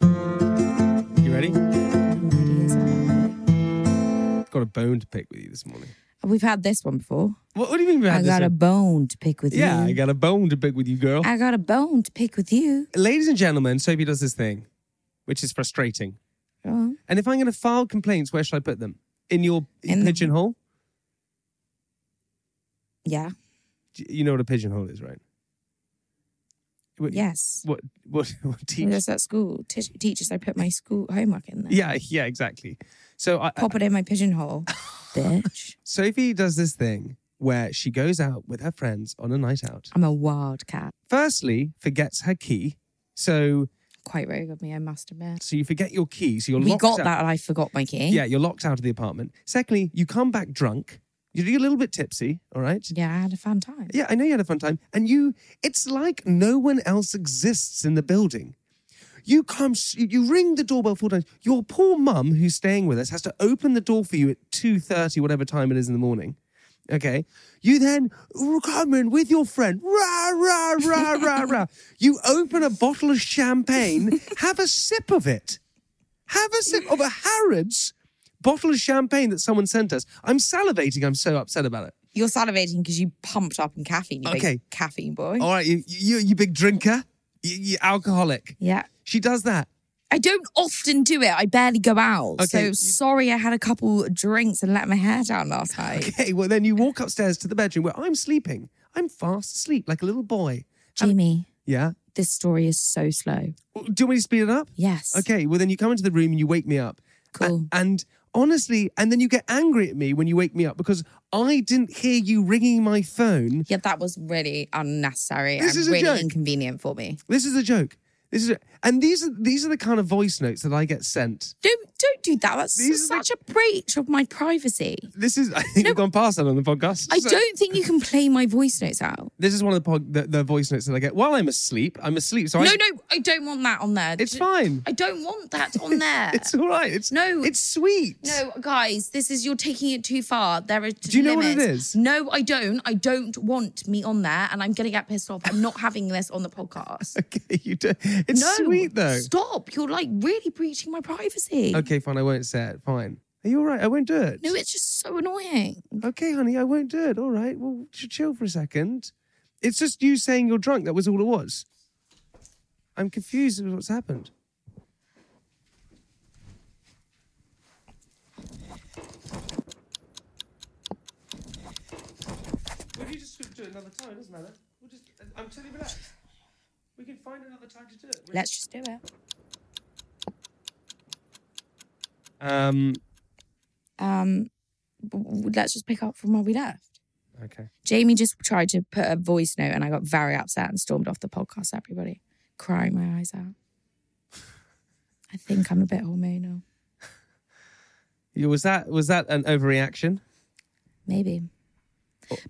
You ready? Got a bone to pick with you this morning. We've had this one before. What, what do you mean we had I this got a bone to pick with you. Yeah, you. I got a bone to pick with you, girl. I got a bone to pick with you. Ladies and gentlemen, Sophie does this thing, which is frustrating. And if I'm going to file complaints, where should I put them? In your In the- pigeonhole? yeah. You know what a pigeonhole is, right? What, Yes. What? What? What? Teach? Just at school. T- teachers, I put my school homework in there. Yeah, yeah, exactly. So I, Pop it in my pigeonhole, bitch. Sophie does this thing where she goes out with her friends on a night out. I'm a wild cat. Firstly, forgets her key. So, Quite rogue of me, I must admit. so you forget your key. So you're We locked got out. that and I forgot my key. Yeah, you're locked out of the apartment. Secondly, you come back drunk. You're a little bit tipsy, all right? Yeah, I had a fun time. Yeah, I know you had a fun time. And you, it's like no one else exists in the building. You come, you ring the doorbell four times. Your poor mum, who's staying with us, has to open the door for you at 2.30, whatever time it is in the morning. Okay. You then come in with your friend. Rah, rah, rah, rah, rah. You open a bottle of champagne, have a sip of it. Have a sip of a Harrods bottle of champagne that someone sent us. I'm salivating. I'm so upset about it. You're salivating because you pumped up in caffeine, you Okay. big caffeine boy. All right, you, you, you big drinker, you, you alcoholic. Yeah. She does that. I don't often do it. I barely go out. Okay, So sorry I had a couple drinks and let my hair down last night. Okay, well, then you walk upstairs to the bedroom where I'm sleeping. I'm fast asleep like a little boy. Jamie, Yeah. this story is so slow. Do you want me to speed it up? Yes. Okay, well, then you come into the room and you wake me up. Cool. A- and honestly, and then you get angry at me when you wake me up because I didn't hear you ringing my phone. Yeah, that was really unnecessary This and is a really joke. inconvenient for me. This is a joke. This is, a, and these are these are the kind of voice notes that I get sent. Don't don't do that. That's These such a breach of my privacy. This is I think we've gone past that on the podcast. I So- don't think you can play my voice notes out. This is one of the, pod, the the voice notes that I get while I'm asleep. I'm asleep, so No, I, no, I don't want that on there. it's D- fine. I don't want that on there. It's all right. It's No. It's sweet. No, guys, this is you're taking it too far. There are Do you know what it is? No, I don't. I don't want me on there, and I'm gonna get pissed off. I'm not having this on the podcast. Okay, you do. It's no, sweet though. Stop! You're like really breaching my privacy. Okay, fine. I won't say it. Fine. Are you all right? I won't do it. No, it's just so annoying. Okay, honey, I won't do it. All right. Well, ch- chill for a second. It's just you saying you're drunk. That was all it was. I'm confused with what's happened. Well, you just do it another time, doesn't matter. We'll just, I'm totally relaxed. We can find another time to do it. Let's just do it. Um. Um, let's just pick up from where we left. Okay. Jamie just tried to put a voice note, and I got very upset and stormed off the podcast. Everybody crying my eyes out. I think I'm a bit hormonal. Was that was that an overreaction? Maybe.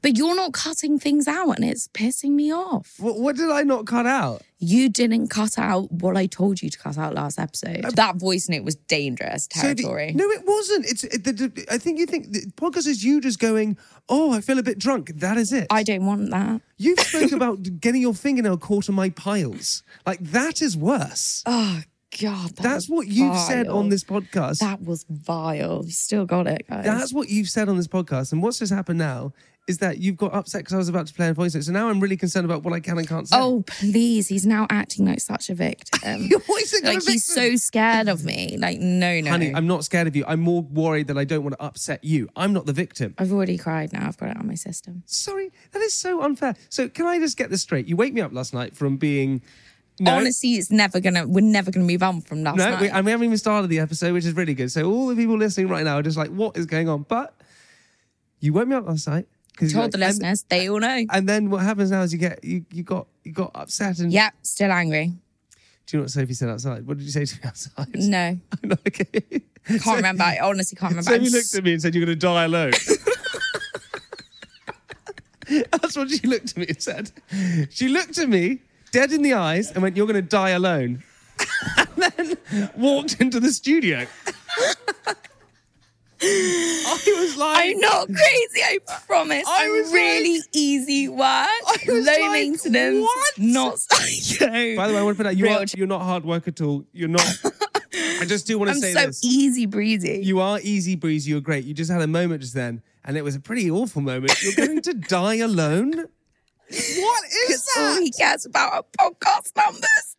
But you're not cutting things out and it's pissing me off. What, what did I not cut out? You didn't cut out what I told you to cut out last episode. Uh, that voice note was dangerous So the- territory. no, it wasn't. It's it, the, the, I think you think the podcast is you just going, oh, I feel a bit drunk. That is it. I don't want that. You've spoke about getting your fingernail caught in my piles. Like that is worse. Oh God. that That's what you've said on this podcast. That was vile. You still got it, guys. That's what you've said on this podcast. And what's just happened now is that you've got upset because I was about to play a voice note. So now I'm really concerned about what I can and can't say. Oh please! He's now acting like such a victim. You're always like a he's so scared of me. Like no, no. Honey, I'm not scared of you. I'm more worried that I don't want to upset you. I'm not the victim. I've already cried. Now I've got it on my system. Sorry, that is so unfair. So can I just get this straight? You wake me up last night from being no, Honestly, it's never gonna. We're never gonna move on from last no, night. we, and we haven't even started the episode, which is really good. So all the people listening right now are just like, "What is going on?" But you woke me up last night Told the listeners, they all know. And then what happens now is you get you you got you got upset and Yeah, still angry. Do you know what Sophie said outside? What did you say to me outside? No, no, okay. can't remember. I honestly can't remember. Sophie looked at me and said, You're going to die alone. That's what she looked at me and said. She looked at me dead in the eyes and went, You're going to die alone. and then walked into the studio. I was like, I'm not crazy, I promise. I I'm was really easy work. was Low like, maintenance. what? Not psycho. By the way, I want to put out you Real are, you're not hard work at all. You're not. I just do want to I'm say so this. easy breezy. You are easy breezy. You're great. You just had a moment just then, and it was a pretty awful moment. You're going to die alone. What is Because all that? he cares about are podcast numbers.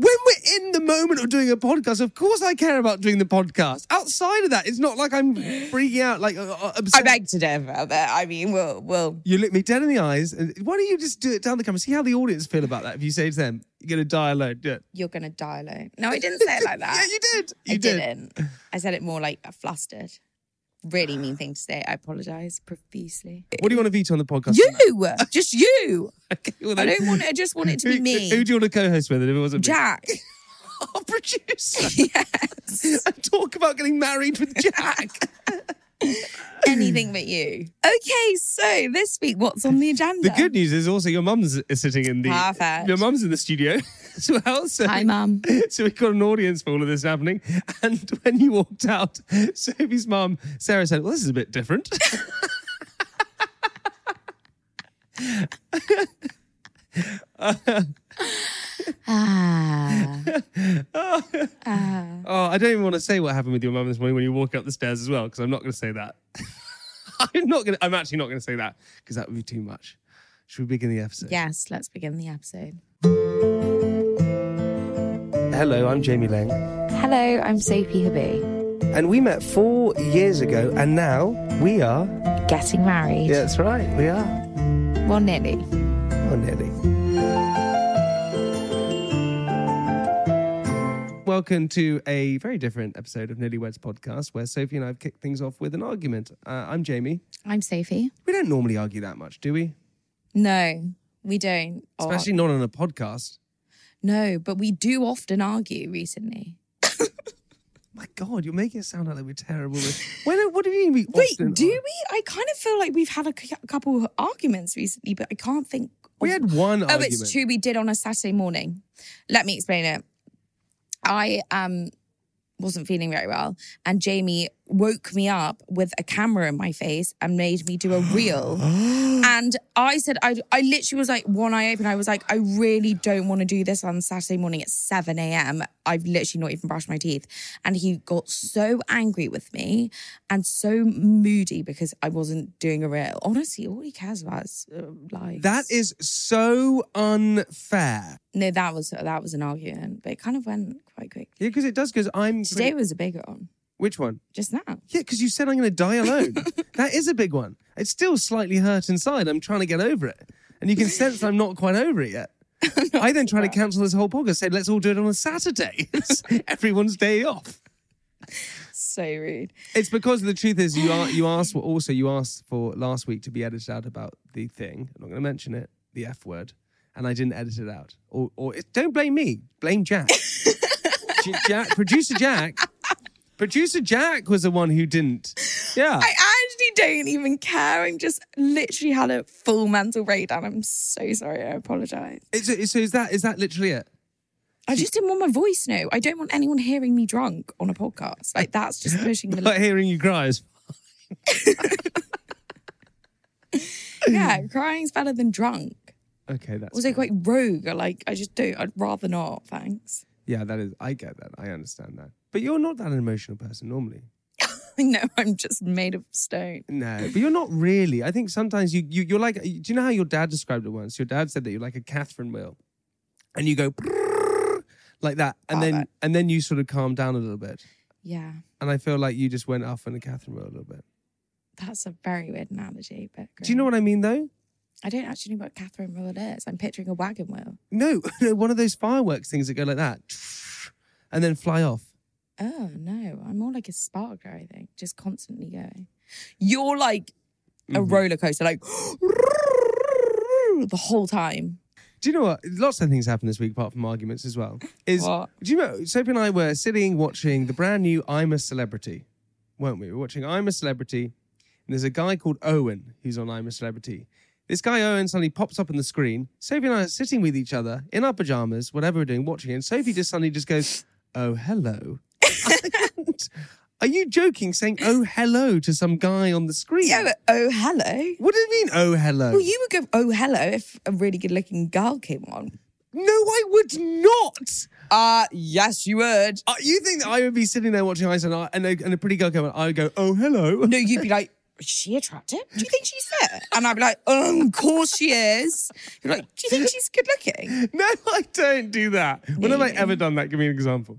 When we're in the moment of doing a podcast, of course I care about doing the podcast. Outside of that, it's not like I'm freaking out. Like uh, uh, I beg to differ, but I mean, we'll, we'll. You look me dead in the eyes. And why don't you just do it down the camera? See how the audience feel about that. If you say to them, "You're going to die alone," do it. You're gonna die alone. No, I didn't say it like that. Yeah, you did. You I did. didn't. I said it more like flustered. Really mean thing to say. I apologize profusely. What do you want to veto on the podcast? You, just you. Okay, well I don't want. it. I just want it to be Who- me. Who do you want to co-host with? If it wasn't me? Jack. Our producer. yes. and Talk about getting married with Jack. Anything but you. Okay, so this week, what's on the agenda? The good news is also your mum's sitting in the. Perfect. Your mum's in the studio as well. So, Hi, mum. so we've got an audience for all of this happening. And when you walked out, Sophie's mum, Sarah said, "Well, this is a bit different." Ah. oh, ah. I don't even want to say what happened with your mum this morning when you walk up the stairs as well, because I'm not going to say that. I'm not going. to I'm actually not going to say that because that would be too much. Should we begin the episode? Yes, let's begin the episode. Hello, I'm Jamie Laing. Hello, I'm Sophie Habboo. And we met four years ago, and now we are. Getting married. Yeah, that's right, we are. Well, nearly. Well, nearly. Welcome to a very different episode of Nearly Weds podcast, where Sophie and I have kicked things off with an argument. Uh, I'm Jamie. I'm Sophie. We don't normally argue that much, do we? No, we don't. Especially not on a podcast. no, but we do often argue recently. My God, you're making it sound like we're terrible. when, what do you mean we Wait, often do argue? we? I kind of feel like we've had a c- couple of arguments recently, but I can't think. We had one Oh, argument. it's true. We did on a Saturday morning. Let me explain it. I um wasn't feeling very well, and Jamie woke me up with a camera in my face and made me do a reel. and I said, I, I literally was like, one eye open. I was like, I really don't want to do this on Saturday morning at 7 a.m. I've literally not even brushed my teeth. And he got so angry with me and so moody because I wasn't doing a reel. Honestly, all he cares about is uh, lives. That is so unfair. No, that was that was an argument, but it kind of went quite quick. Yeah, because it does, because I'm. Today pretty- was a big one. Which one? Just now. Yeah, because you said I'm going to die alone. that is a big one. It's still slightly hurt inside. I'm trying to get over it. And you can sense I'm not quite over it yet. I then try to cancel this whole podcast, let's all do it on a Saturday. It's everyone's day off. So rude. It's because the truth is, you are you asked for also you asked for last week to be edited out about the thing. I'm not going to mention it, the F word, and I didn't edit it out. Or, or it, don't blame me, blame Jack. Jack, producer Jack, producer Jack was the one who didn't. Yeah, I actually don't even care. I'm just literally had a full mental breakdown. I'm so sorry. I apologize. It's, it's- so is that is that literally it? I just didn't want my voice No, I don't want anyone hearing me drunk on a podcast. Like that's just pushing the Like hearing you cry is yeah. Crying's better than drunk. okay. That's Also quite rogue. Like I just don't. I'd rather not. Thanks. yeah. That is. I get that. I understand that. But you're not that an emotional person normally. No, I'm just made of stone. No, but you're not really. I think sometimes you, you you're like. Do you know how your dad described it once? Your dad said that you're like a Catherine wheel, and you go like that, and then and then you sort of calm down a little bit. Yeah, And I feel like you just went off on a Catherine wheel a little bit. that's a very weird analogy. But Do you know what I mean though? I don't actually know what Catherine wheel is. I'm picturing a wagon wheel. No, one of those fireworks things that go like that, and then fly off. Oh no, I'm more like a sparkler. I think just constantly going. You're like a Mhm. roller coaster, like the whole time. Do you know what? Lots of things happened this week apart from arguments as well. Is What? do you know? Sophie and I were sitting watching the brand new I'm a Celebrity, weren't we? We were watching I'm a Celebrity, and there's a guy called Owen who's on I'm a Celebrity. This guy Owen suddenly pops up on the screen. Sophie and I are sitting with each other in our pajamas, whatever we're doing, watching it. And Sophie just suddenly just goes, "Oh hello." And are you joking? Saying "Oh hello" to some guy on the screen? Yeah, but, oh, hello. What do you mean? Oh hello. Well, you would go, oh, hello, if a really good looking girl came on. no, I would not. Uh, yes, you would. Uh, you think that I would be sitting there watching Ice and, I, and, a, and a pretty girl come and I would go, oh, hello. No, you'd be like, is she attractive? Do you think she's fit? And I'd be like, um, of course she is. You're like, do you think she's good looking? No, I don't do that. When have I ever done that? Give me an example.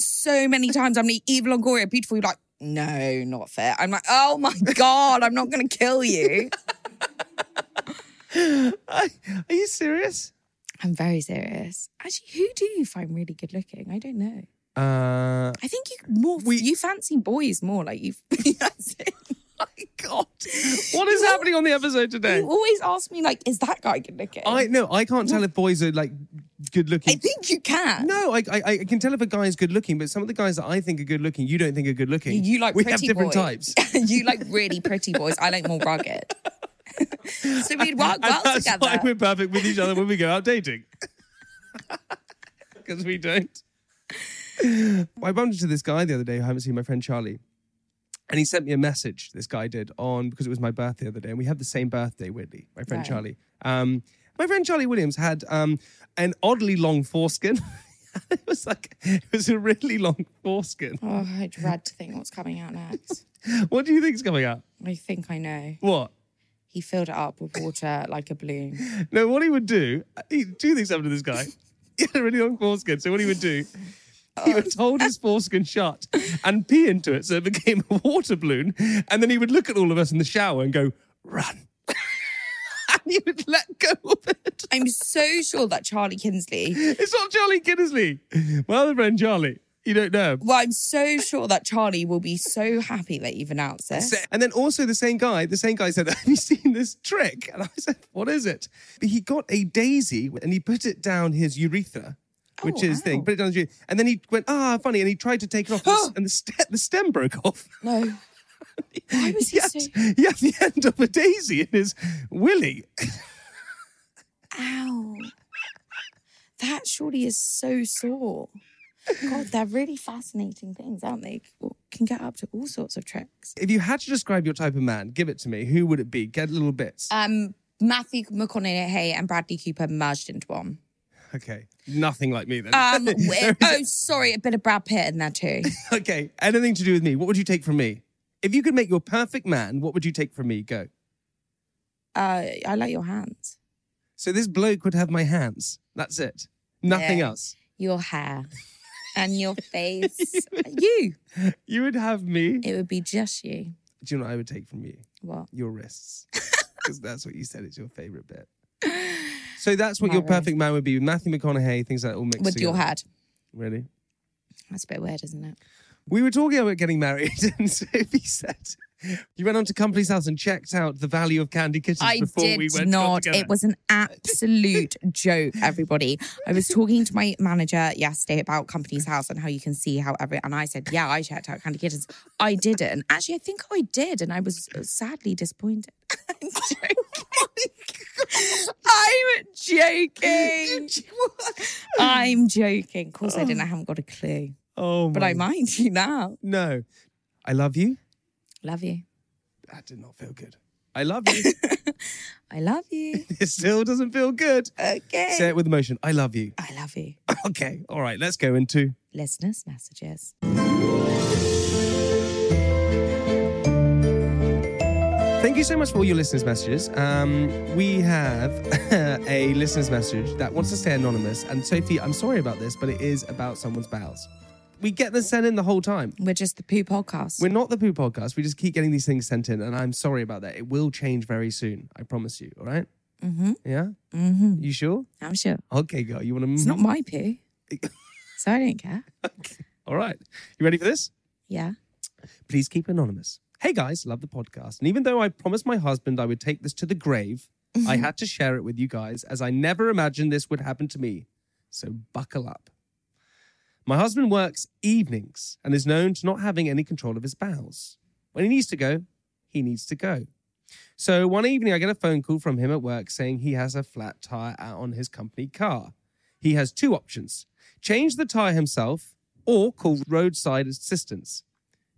So many times I'm like, Eva Longoria, beautiful. You're like, no, not fair. I'm like, oh my God, I'm not going to kill you. Are you serious? I'm very serious. Actually, who do you find really good looking? I don't know. Uh, I think you more We- you fancy boys more. Like you, my God. What is happening on the episode today? you always ask me like, is that guy good looking? I no, I can't tell if boys are like good looking. I think you can. No, I, I I can tell if a guy is good looking, but some of the guys that I think are good looking, you don't think are good looking. You like we have different boys. types. you like really pretty boys. I like more rugged. so we'd work And well that's together. why we're perfect with each other when we go out dating. Because we don't. I bumped into this guy the other day who I haven't seen, my friend Charlie. And he sent me a message, this guy did, on because it was my birthday the other day. And we had the same birthday, weirdly, my friend Right. Charlie. Um, my friend Charlie Williams had um, an oddly long foreskin. it was like, it was a really long foreskin. oh, I dread to think what's coming out next. What do you think's coming out? I think I know. What? He filled it up with water like a balloon. No, what he would do, he, two things happened to this guy. He had a really long foreskin. So what he would do, he would hold his foreskin shut and pee into it so it became a water balloon. And then he would look at all of us in the shower and go, run. he would let go of it. I'm so sure that Charlie Kinsley. It's not Charlie Kinsley. My other friend Charlie. You don't know. Well, I'm so sure that Charlie will be so happy that you've announced this. And then also the same guy, the same guy said, Have you seen this trick? And I said, What is it? He got a daisy and he put it down his urethra, which Oh, is thing, put it down his urethra. And then he went, Ah, funny. And he tried to take it off and and the, st- the stem broke off. No. Why was He he had, so? he had the end of a daisy in his willy. Ow. That surely is so sore. God, they're really fascinating things, aren't they? Can get up to all sorts of tricks. If you had to describe your type of man, give it to me. Who would it be? Get little bits. Um, Matthew McConaughey and Bradley Cooper merged into one. okay. Nothing like me then. Um, oh, sorry, a bit of Brad Pitt in there too. okay. Anything to do with me. What would you take from me? If you could make your perfect man, what would you take from me? Go. Uh, I like your hands, So this bloke would have my hands. That's it. Nothing Yeah. else. your hair, and your face. you. You would have me. It would be just you. Do you know what I would take from you? What? Your wrists. Because that's what you said is your favorite bit. So that's what My your perfect man would be. Matthew McConaughey, things like that all mixed With your head. Really? That's a bit weird, isn't it? We were talking about getting married, and Sophie said you went on to Companies House and checked out the value of candy kittens I before did we went not. It was an absolute joke, everybody. I was talking to my manager yesterday about Companies House and how you can see how every. And I said, "Yeah, I checked out Candy Kittens. I didn't. Actually, I think I did, and I was sadly disappointed." I'm joking. I'm joking. I'm joking. Of course, I didn't. I haven't got a clue, oh, but my. I mind you now. No. I love you. Love you. That did not feel good. I love you. I love you. it still doesn't feel good. Okay. Say it with emotion. I love you. I love you. Okay. All right. Let's go into. Listeners' messages. Thank you so much for all your listeners' messages. Um, we have a listener's message that wants to stay anonymous. And Sophie, I'm sorry about this, but it is about someone's bowels. We get them sent in the whole time. We're just the poo podcast. We're not the poo podcast. We just keep getting these things sent in, and I'm sorry about that. It will change very soon. I promise you. All right? mm-hmm. Yeah. Mm-hmm. You sure? I'm sure. Okay, girl. You want to? It's not my poo. so I don't care. All right. You ready for this? Yeah. Please keep anonymous. Hey guys, love the podcast. And even though I promised my husband I would take this to the grave, I had to share it with you guys as I never imagined this would happen to me. So buckle up. My husband works evenings and is known to not having any control of his bowels. When he needs to go, he needs to go. So one evening, I get a phone call from him at work saying he has a flat tire out on his company car. He has two options change the tire himself or call roadside assistance.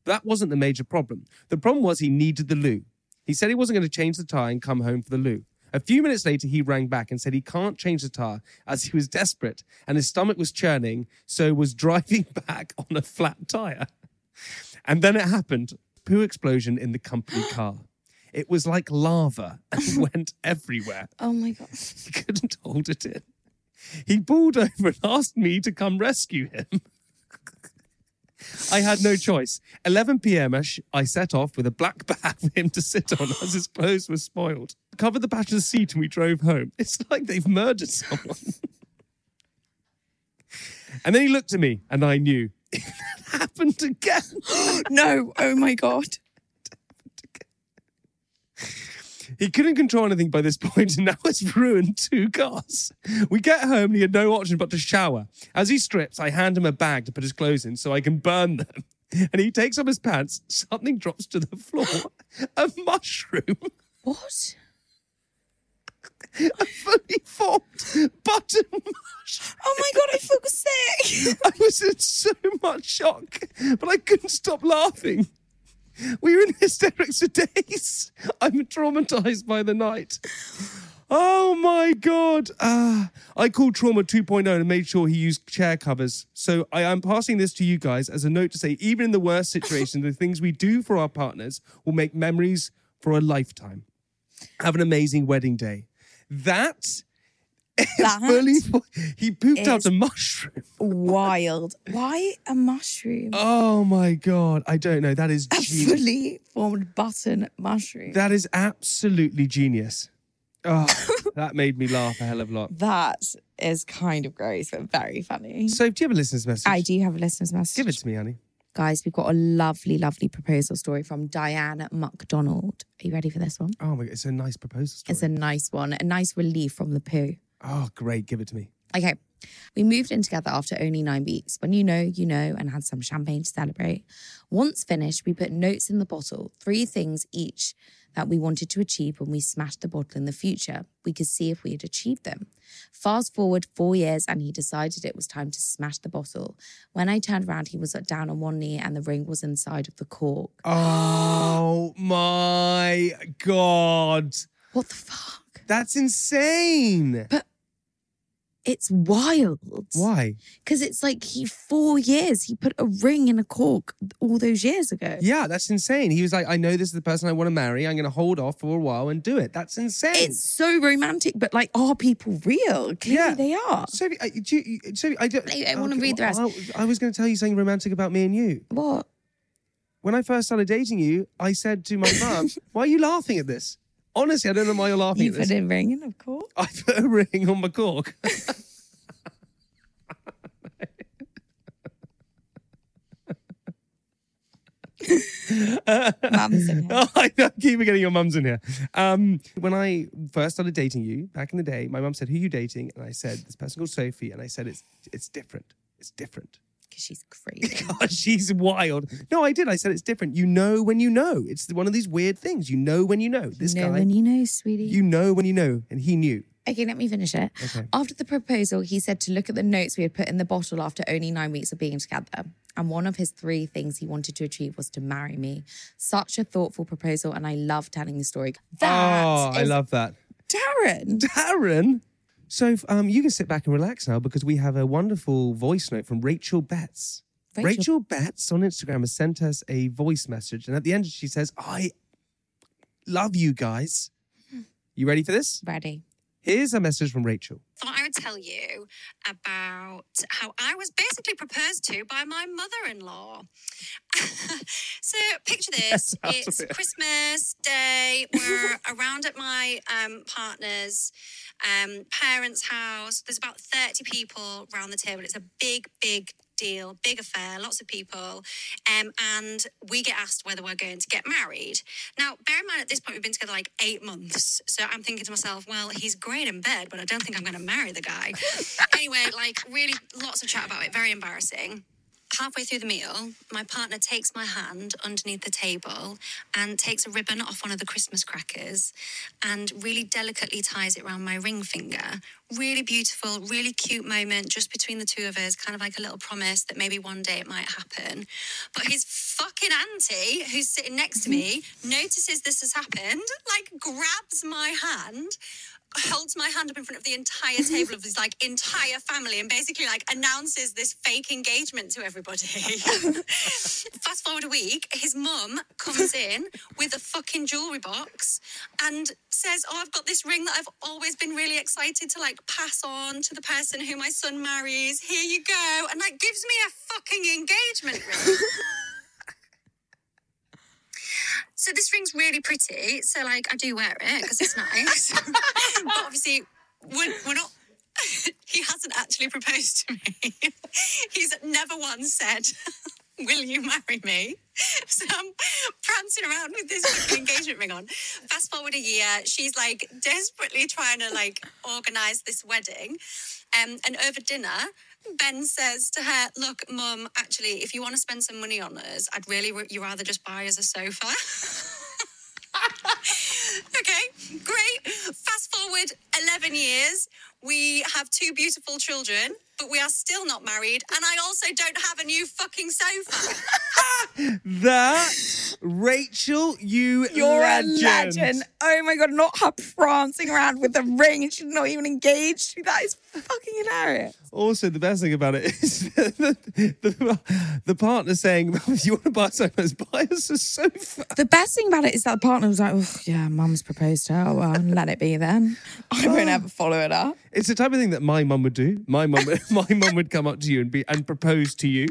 That wasn't the major problem. The problem was he needed the loo. He said he wasn't going to change the tire and come home for the loo. A few minutes later, he rang back and said he can't change the tire as he was desperate and his stomach was churning, so was driving back on a flat tire. And then it happened poo explosion in the company car. It was like lava and went everywhere. Oh my god. He couldn't hold it in. He pulled over and asked me to come rescue him. I had no choice. 11 p.m. I set off with a black bag for him to sit on as his clothes were spoiled. Covered the passenger seat and we drove home. It's like they've murdered someone. and then he looked at me and I knew it happened again. No. Oh my god. He couldn't control anything by this point and now has ruined two cars. We get home and he had no option but to shower. As he strips, I hand him a bag to put his clothes in so I can burn them. And he takes off his pants. Something drops to the floor. A mushroom. What? A fully formed button mushroom. Oh my god, I feel sick. I was in so much shock, but I couldn't stop laughing. We were in hysterics for days. I'm traumatized by the night. Oh my God. Ah, I called Trauma 2.0 and made sure he used chair covers. So I am passing this to you guys as a note to say, even in the worst situation, the things we do for our partners will make memories for a lifetime. Have an amazing wedding day. That That fully, he pooped out a mushroom. Wild. Why a mushroom? Oh my god, I don't know. That is a genius. fully formed button mushroom. That is absolutely genius. Oh, that made me laugh a hell of a lot. that is kind of gross, but very funny. So, do you have a listener's message? I do have a listener's message. Give it to me, honey. Guys, we've got a lovely, lovely proposal story from Diane McDonald. Are you ready for this one? Oh my god, it's a nice proposal story. It's a nice one, a nice relief from the poo. Oh, great. Give it to me. Okay. We moved in together after only nine weeks. When you know, you know, and had some champagne to celebrate. Once finished, we put notes in the bottle, three things each that we wanted to achieve when we smashed the bottle in the future. We could see if we had achieved them. Fast forward four years, and he decided it was time to smash the bottle. When I turned around, he was down on one knee, and the ring was inside of the cork. Oh my god. What the fuck? That's insane. It's wild. Why? Because it's like he four years. He put a ring in a cork all those years ago. Yeah, that's insane. He was like, I know this is the person I want to marry. I'm going to hold off for a while and do it. That's insane. It's so romantic, but like, are people real? Clearly, Yeah. they are. Sophie, uh, I, do you, Sophie, I, don't, I- I wanna read the rest. I, I was going to tell you something romantic about me and you. What? When I first started dating you, I said to my mum, "Why are you laughing at this?" Honestly, I don't know why you're laughing You at this. put a ring in, of course. I put a ring on my cork. Mum's in here. I keep getting your mums in here. Um, when I first started dating you back in the day, my mum said, "Who are you dating?" And I said, "This person called Sophie." And I said, "It's it's different. It's different." Because she's crazy. God, she's wild. No, I did. I said it's different. You know when you know. It's one of these weird things. You know when you know. This you know guy, when you know, sweetie. you know when you know, and he knew. okay, let me finish it. Okay. After the proposal, he said to look at the notes we had put in the bottle after only nine weeks of being together. And one of his three things he wanted to achieve was to marry me. Such a thoughtful proposal, and I love telling the story. That oh, I love that. Darren. Darren. So um, you can sit back and relax now because we have a wonderful voice note from Rachel Betts. Rachel- Rachel, Betts on Instagram has sent us a voice message, and at the end she says, "I love you guys." You ready for this? Ready. Here's a message from Rachel. thought I would tell you about how I was basically proposed to by my mother in law. so, picture this it's it. Christmas Day. We're around at my um, partner's um, parents' house. There's about 30 people around the table. It's a big, big deal, big affair, lots of people. Um, and we get asked whether we're going to get married. Now, bear in mind, at this point, we've been together like eight months. So I'm thinking to myself, well, he's great in bed, but I don't think I'm going to marry the guy. anyway, like, really lots of chat about it, very embarrassing halfway through the meal, my partner takes my hand underneath the table and takes a ribbon off one of the Christmas crackers and really delicately ties it around my ring finger. Really beautiful, really cute moment just between the two of us, kind of like a little promise that maybe one day it might happen. But his fucking auntie, who's sitting next to me, notices this has happened, like grabs my hand holds my hand up in front of the entire table of his like entire family and basically like announces this fake engagement to everybody. Fast forward a week, his mum comes in with a fucking jewelry box and says, "Oh, I've got this ring that I've always been really excited to like pass on to the person who my son marries. Here you go." And like gives me a fucking engagement ring. So this ring's really pretty. So like I do wear it because it's nice. but obviously we're, we're not. he hasn't actually proposed to me. He's never once said, "Will you marry me?" So I'm prancing around with this fucking engagement ring on. Fast forward a year, she's like desperately trying to like organize this wedding, um, and over dinner. Ben says to her, "Look, Mum. Actually, if you want to spend some money on us, I'd really r- you rather just buy us a sofa." okay, great. Fast forward 11 years. We have two beautiful children, but we are still not married. And I also don't have a new fucking sofa. That Rachel, you You're legend. a legend. Oh my god, not her prancing around with a ring and she's not even engaged. That is fucking hilarious. Also, the best thing about it is the, the, the partner saying, "If you want to buy something, buy us a sofa." The best thing about it is that the partner was like, oh, yeah, mum's proposed to her. Oh, well, let it be then. I won't ah. ever follow it up. It's the type of thing that my mum would do. My mum, my mum would come up to you and be and propose to you.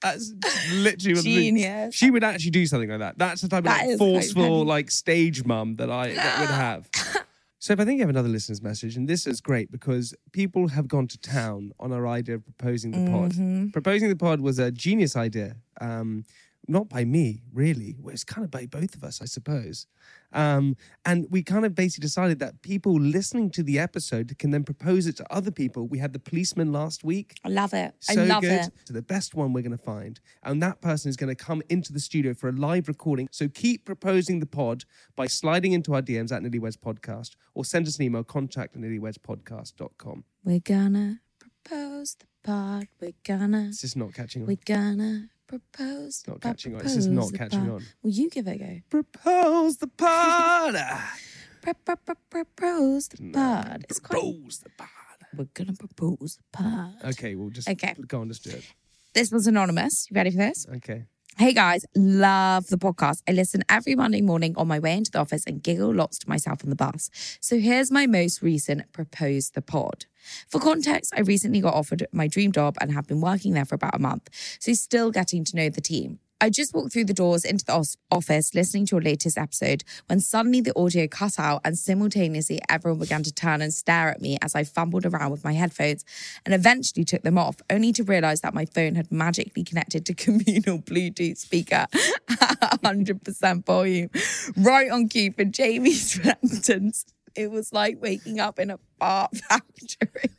That's literally what Genius. She would actually do something like that. That's the type of like, is forceful, like stage mum that I that would have. So if I think you have another listener's message, and this is great because people have gone to town on our idea of proposing the Mm-hmm. pod. Proposing the pod was a genius idea. Um, not by me, really. Well, it's kind of by both of us, I suppose. Um, and we kind of basically decided that people listening to the episode can then propose it to other people. We had the policeman last week. I love it. I So love good. it. So the best one we're going to find, and that person is going to come into the studio for a live recording. So keep proposing the pod by sliding into our DMs at Nitty Podcast or send us an email contact at nearlywedspodcast.com. We're gonna propose the pod. We're gonna, This is not catching on. we're gonna propose. not catching on. It's just not catching on. Well, you give it a go. Propose the pod. Pro- pro- pro- Propose the pod. It's quite. Propose the pod. We're gonna propose the pod. Okay, we'll just Okay. go on, just do it. This was anonymous. You ready for this? Okay. Hey guys, love the podcast. I listen every Monday morning on my way into the office and giggle lots to myself on the bus. So here's my most recent propose the pod. For context, I recently got offered my dream job and have been working there for about a month, so still getting to know the team. I just walked through the doors into the office listening to your latest episode when suddenly the audio cut out and simultaneously everyone began to turn and stare at me as I fumbled around with my headphones and eventually took them off, only to realize that my phone had magically connected to communal Bluetooth speaker at 100% volume, right on cue for Jamie's sentence. It was like waking up in a fart factory.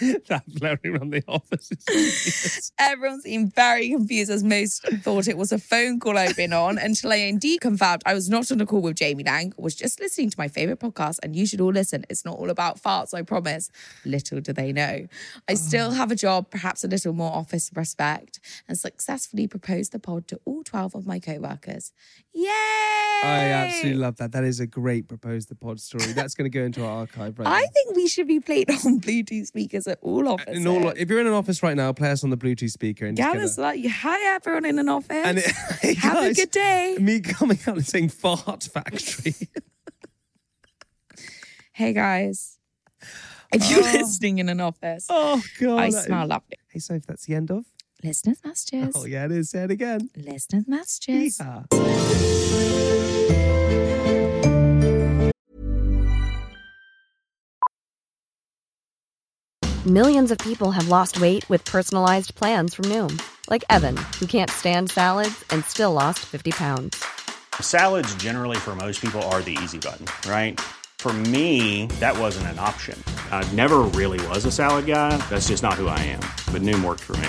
that blaring around the office. Everyone seemed very confused as most thought it was a phone call I'd been on until I indeed confirmed I was not on a call with Jamie Laing, was just listening to my favorite podcast. And you should all listen. It's not all about farts, I promise. Little do they know. I still ah. have a job, perhaps a little more office respect, and successfully proposed the pod to all 12 of my co workers. Yay! I absolutely love that. That is a great propose the pod story. That's going to go into our archive right I now. think we should be played on Bluetooth speakers at all uh, offices. In all, if you're in an office right now, play us on the Bluetooth speaker and Yeah, it's like, hi everyone in an office. and it, hey Have a good day. Me coming out and saying fart factory. Hey guys, if you're Oh. listening in an office, oh god, I smell is- lovely. Hey, Soph, that's the end of. Listeners' messages. Oh yeah, it is. Say it again. Listeners' messages. Yeehaw. Millions of people have lost weight with personalized plans from Noom, like Evan, who can't stand salads and still lost 50 pounds. Salads, generally, for most people, are the easy button, right? For me, that wasn't an option. I never really was a salad guy. That's just not who I am. But Noom worked for me.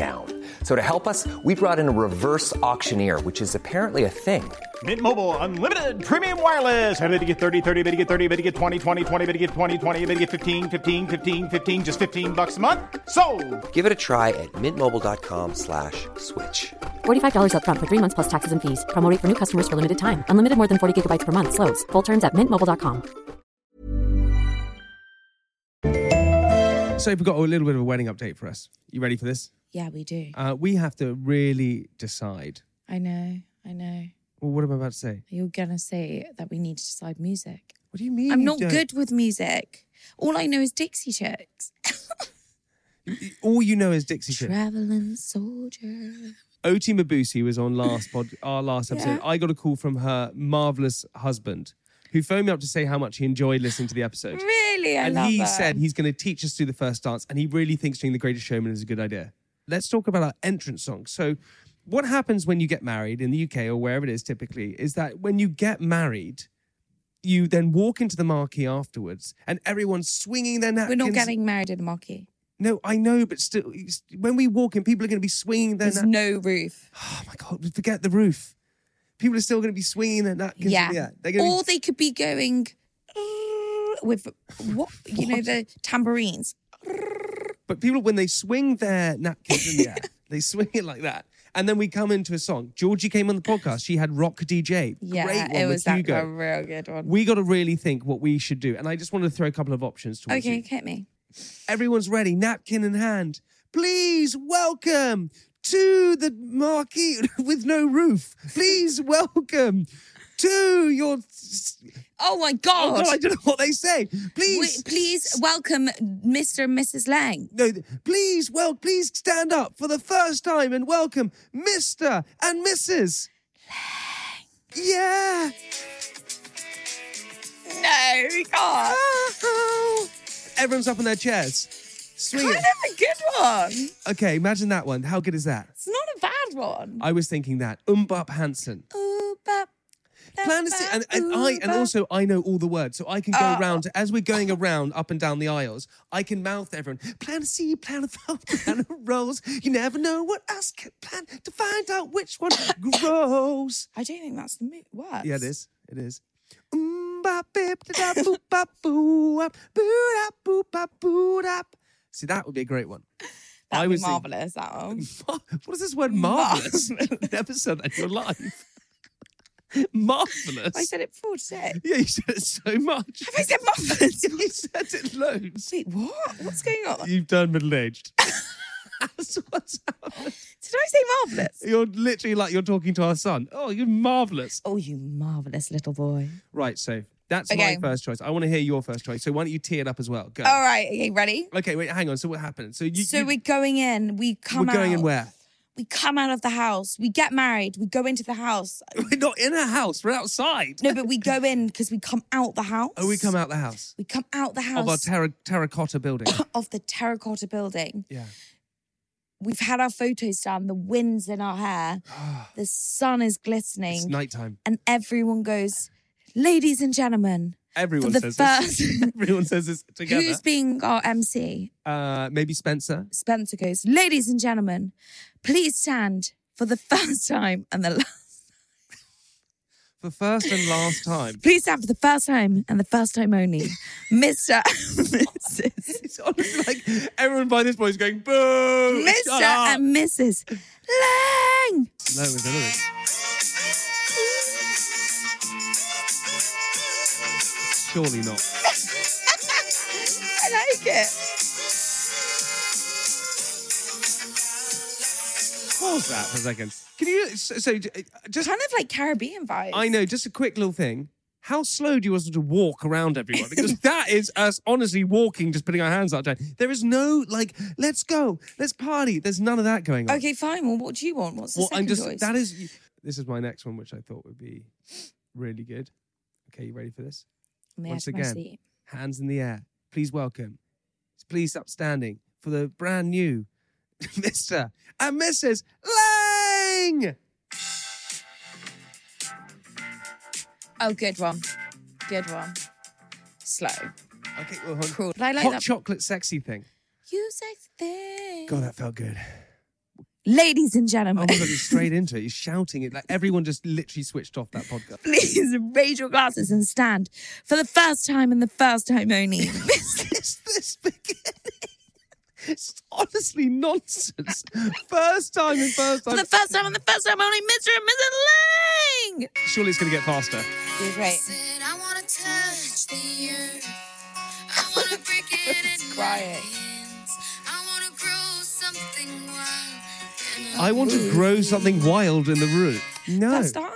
down. So to help us, we brought in a reverse auctioneer, which is apparently a thing. Mint Mobile unlimited premium wireless. Have to get 30, 30, bit to get 30, bit to get 20, 20, 20, bit to get 20, 20, bit to get 15, 15, 15, 15 just 15 bucks a month. So, Give it a try at mintmobile.com slash switch. $45 upfront for three months plus taxes and fees. Promo rate for new customers for limited time. Unlimited more than 40 gigabytes per month. Slows. Full terms at mintmobile.com. So we've got a little bit of a wedding update for us. You ready for this? Yeah, we do. Uh, we have to really decide. I know, I know. Well, what am I about to say? You're gonna say that we need to decide music. What do you mean? I'm you not don't? good with music. All I know is Dixie Chicks. All you know is Dixie Chicks. Traveling soldier. Oti Mabuse was on last pod, our last episode. Yeah. I got a call from her marvelous husband, who phoned me up to say how much he enjoyed listening to the episode. Really, I and love he said he's going to teach us through the first dance, and he really thinks doing the Greatest Showman is a good idea. Let's talk about our entrance song. So, what happens when you get married in the UK or wherever it is typically is that when you get married, you then walk into the marquee afterwards, and everyone's swinging their napkins. We're not getting married in the marquee. No, I know, but still, when we walk in, people are going to be swinging their. There's nap- no roof. oh my god! Forget the roof. People are still going to be swinging their napkins. Yeah. they're going to. Or they could be going uh, with what you know the tambourines. But people, when they swing their napkins in the air, they swing it like that. And then we come into a song. Georgie came on the podcast. She had Rock DJ. Yeah, Great one it was Hugo. a real good one. We got to really think what we should do. And I just wanted to throw a couple of options towards you. okay, you. hit me. Everyone's ready, napkin in hand. Please welcome to the marquee with no roof. Please welcome to your. Oh my Oh god! God, I don't know what they say. Please. Please welcome Mr. and Mrs. Laing. No, please, well, please stand up for the first time and welcome Mr. and Mrs. Laing. Yeah. No, we can't. Uh-huh. Everyone's up in their chairs. Swing Kind it. of a good one. Okay, imagine that one. How good is that? It's not a bad one. I was thinking that. MMMBop Hanson. Bap, Plan see, and, and I and also I know all the words, so I can go Oh. around as we're going around up and down the aisles. I can mouth everyone. Plan to see, plan to thought, plan of rolls. You never know what else can plan to find out which one grows. I don't think that's the mo- words. Yeah, it is. It is. Bop, bip, da, da, boop, bop, boo, up, boo, da, boop, bop, boo, da. See, that would be a great one. That'd I was thinking- marvelous. That one. What is this word marvelous? Never said that in your life. marvelous. I said it before today. Yeah, you said it so much. Have I said marvelous? you said it loads. Wait, what? What's going on? You've done middle aged. That's what's happening. Did I say marvelous? You're literally like you're talking to our son. Oh, you're marvelous. Oh, you marvelous little boy. Right, so that's Okay. my first choice. I want to hear your first choice. So why don't you tee it up as well? Go. All right. Okay, ready? Okay, wait, hang on. So what happened? So you, so you- we're going in. We come we're going in where? We come out of the house. We get married. We go into the house. We're not in a house. We're outside. No, but we go in because we come out the house. Oh, we come out the house We come out the house of our terra- terracotta building. of the terracotta building. yeah. We've had our photos done. The wind's in our hair. Ah. The sun is glistening. It's nighttime. and everyone goes, "Ladies and gentlemen, Everyone says first- this. Everyone says this together. who's being our MC?" uh, maybe Spencer. Spencer goes, "Ladies and gentlemen, please stand for the first time and the last." For first and last time. Please stand for the first time and the first time only, Mr. and Mrs. It's honestly like everyone by this point is going, boo! Up." and Mrs. Laing. No, it's. Surely not. I like it. Pause that for a second. Can you? So, so just Kind of like Caribbean vibes. I know. Just a quick little thing. how slow do you want us to walk around everyone? Because that is us honestly walking, just putting our hands out. There is no like, let's go, let's party. There's none of that going on. Okay, fine. Well, what do you want? What's the Well, second I'm just choice? that is this is my next one, which I thought would be really good. Okay, you ready for this? On once edge of my again. Hands in the air. Please welcome. Please upstanding for the brand new Mr. and Mrs. Laing. Oh, good one. Good one. Slow. Okay, well. Cool. But I like Hot that. chocolate sexy thing. You sexy thing. God, that felt good. Ladies and Oh gentlemen, my god, you're straight into it. You're shouting it. Like everyone just literally switched off that podcast. please raise your glasses and stand for the first time and the first time only. Is this beginning? It's honestly nonsense. First time and first for time. the first time and the first time only, Mr. and Mrs. Laing. Surely it's going to get faster. You're right. Said I wanna touch the earth. I wanna break it in crying. my hands. I wanna grow something wild. and I want to grow something wild in the root. No. First dance?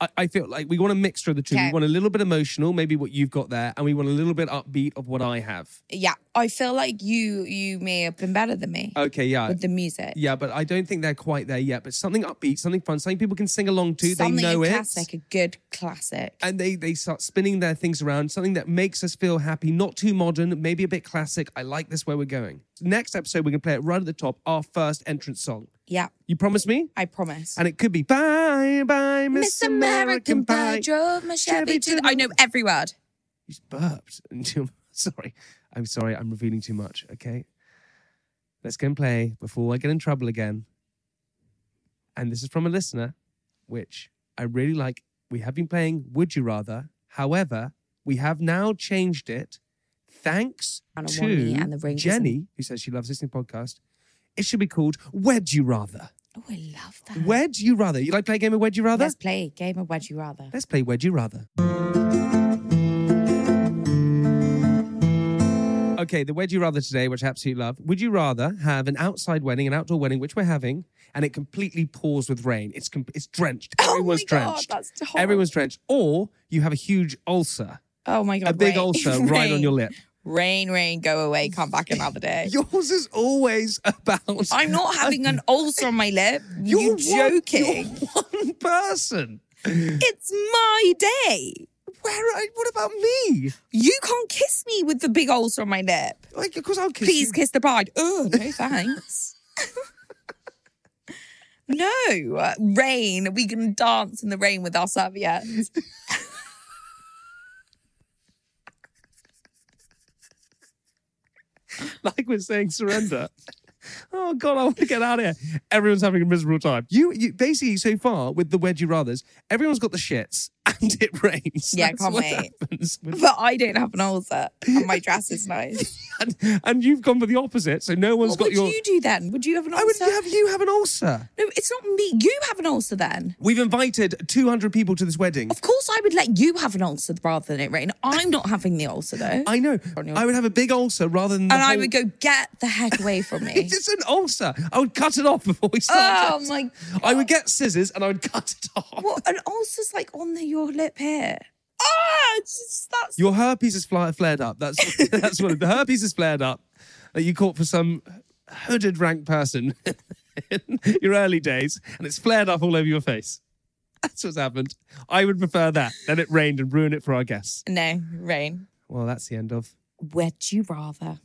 I, I feel like we want a mixture of the two. We want a little bit emotional, maybe what you've got there, and we want a little bit upbeat of what I have. Yeah. I feel like you you may have been better than me Okay, yeah. with the music. Yeah, but I don't think they're quite there yet. But something upbeat, something fun, something people can sing along to. Something they know a it. classic, a good classic. and they they start spinning their things around, something that makes us feel happy, not too modern, maybe a bit classic. I like this where we're going. Next episode, we're gonna play it right at the top, our first entrance song. Yeah, You promise me? I promise. And it could be Bye Bye Miss, American Pie. drove my Chevy to. The- I know every word. You just burped. Sorry. I'm sorry. I'm revealing too much. Okay. Let's go and play before I get in trouble again. And this is from a listener, which I really like. We have been playing Would You Rather. However, we have now changed it. Thanks to and the ring Jenny, who says she loves listening to podcast. It should be called Wed You Rather. Oh, I love that. Wed You Rather. You like play a game of Wed You Rather? Let's play game of Would You Rather. Let's play Wed You Rather. Okay, the Wed You Rather today, which I absolutely love. Would you rather have an outside wedding, an outdoor wedding, which we're having, and it completely pours with rain? It's com- it's drenched. Oh my Everyone's God, drenched. that's horrible. Everyone's drenched. Or you have a huge ulcer, Oh my god, a big rain. ulcer right on your lip. Rain, rain, go away, come back another day. Yours is always about. I'm not having an ulcer on my lip. You're You're one- joking. you're one person. It's my day. Where? What about me? You can't kiss me with the big ulcer on my lip. Like, of course I'll kiss Please you. kiss the bride. Oh, no thanks. no, uh, rain. We can dance in the rain with our serviettes. like we're saying surrender. oh God, I want to get out of here. Everyone's having a miserable time. You, you basically so far with the wedgie rathers, everyone's got the shits and it rains. Yeah, That's can't what wait. with- But I don't have an ulcer, and my dress is nice. and, and you've gone for the opposite, so no one's what got would your. you do then? Would you have an ulcer? I would have you have an ulcer. No, it's not me. You have an ulcer then. We've invited 200 people to this wedding. Of course, I would let you have an ulcer rather than it rain. I'm not having the ulcer though. I know. I would have a big ulcer rather than. And I would go, get the heck away from me. It's an ulcer. I would cut it off before we oh started. my I would get scissors and I would cut it off. What an ulcer's like on the, your lip here. Ah, just, that's Your herpes is fly, flared up. That's that's what the herpes is flared up that you caught for some hooded rank person in your early days, and it's flared up all over your face. That's what's happened. I would prefer that than it rained and ruin it for our guests. no rain. Well, that's the end of. Would you rather?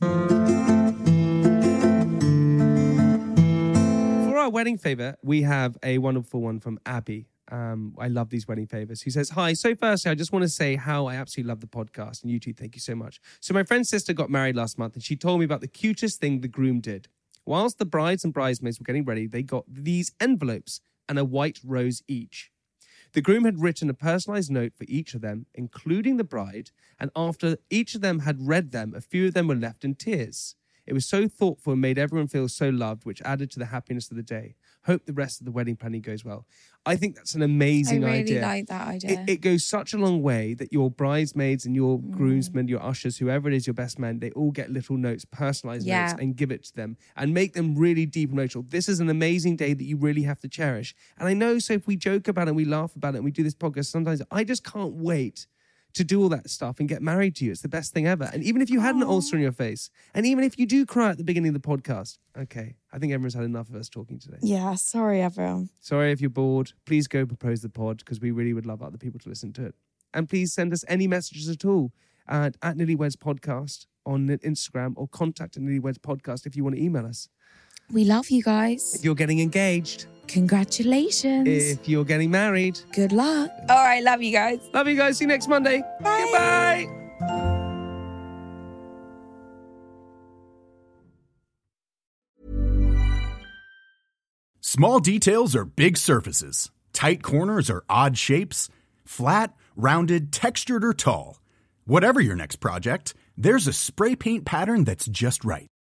For our wedding favor, we have a wonderful one from Abby. Um, I love these wedding favors. He says, Hi, so firstly, I just want to say how I absolutely love the podcast and you too. Thank you so much. So, my friend's sister got married last month and she told me about the cutest thing the groom did. Whilst the brides and bridesmaids were getting ready, they got these envelopes and a white rose each. The groom had written a personalized note for each of them, including the bride, and after each of them had read them, a few of them were left in tears. It was so thoughtful and made everyone feel so loved, which added to the happiness of the day. Hope the rest of the wedding planning goes well. I think that's an amazing idea. I really idea. like that idea. It, it goes such a long way that your bridesmaids and your Mm. groomsmen, your ushers, whoever it is, your best man, they all get little notes, personalized Yeah. notes, and give it to them and make them really deep emotional. This is an amazing day that you really have to cherish. And I know, so if we joke about it and we laugh about it and we do this podcast, sometimes I just can't wait to do all that stuff and get married to you. It's the best thing ever. And even if you had an ulcer on your face, and even if you do cry at the beginning of the podcast, okay, I think everyone's had enough of us talking today. Yeah, sorry, everyone. Sorry if you're bored. Please go propose the pod because we really would love other people to listen to it. And please send us any messages at all at, at Nearlyweds Podcast on Instagram or contact at Nearlyweds Podcast if you want to email us. We love you guys. If you're getting engaged, Congratulations. if you're getting married, Good luck. All right, love you guys. love you guys. See you next Monday. Bye. Goodbye. Small details are big surfaces. Tight corners are odd shapes. Flat, rounded, textured, or tall. Whatever your next project, there's a spray paint pattern that's just right.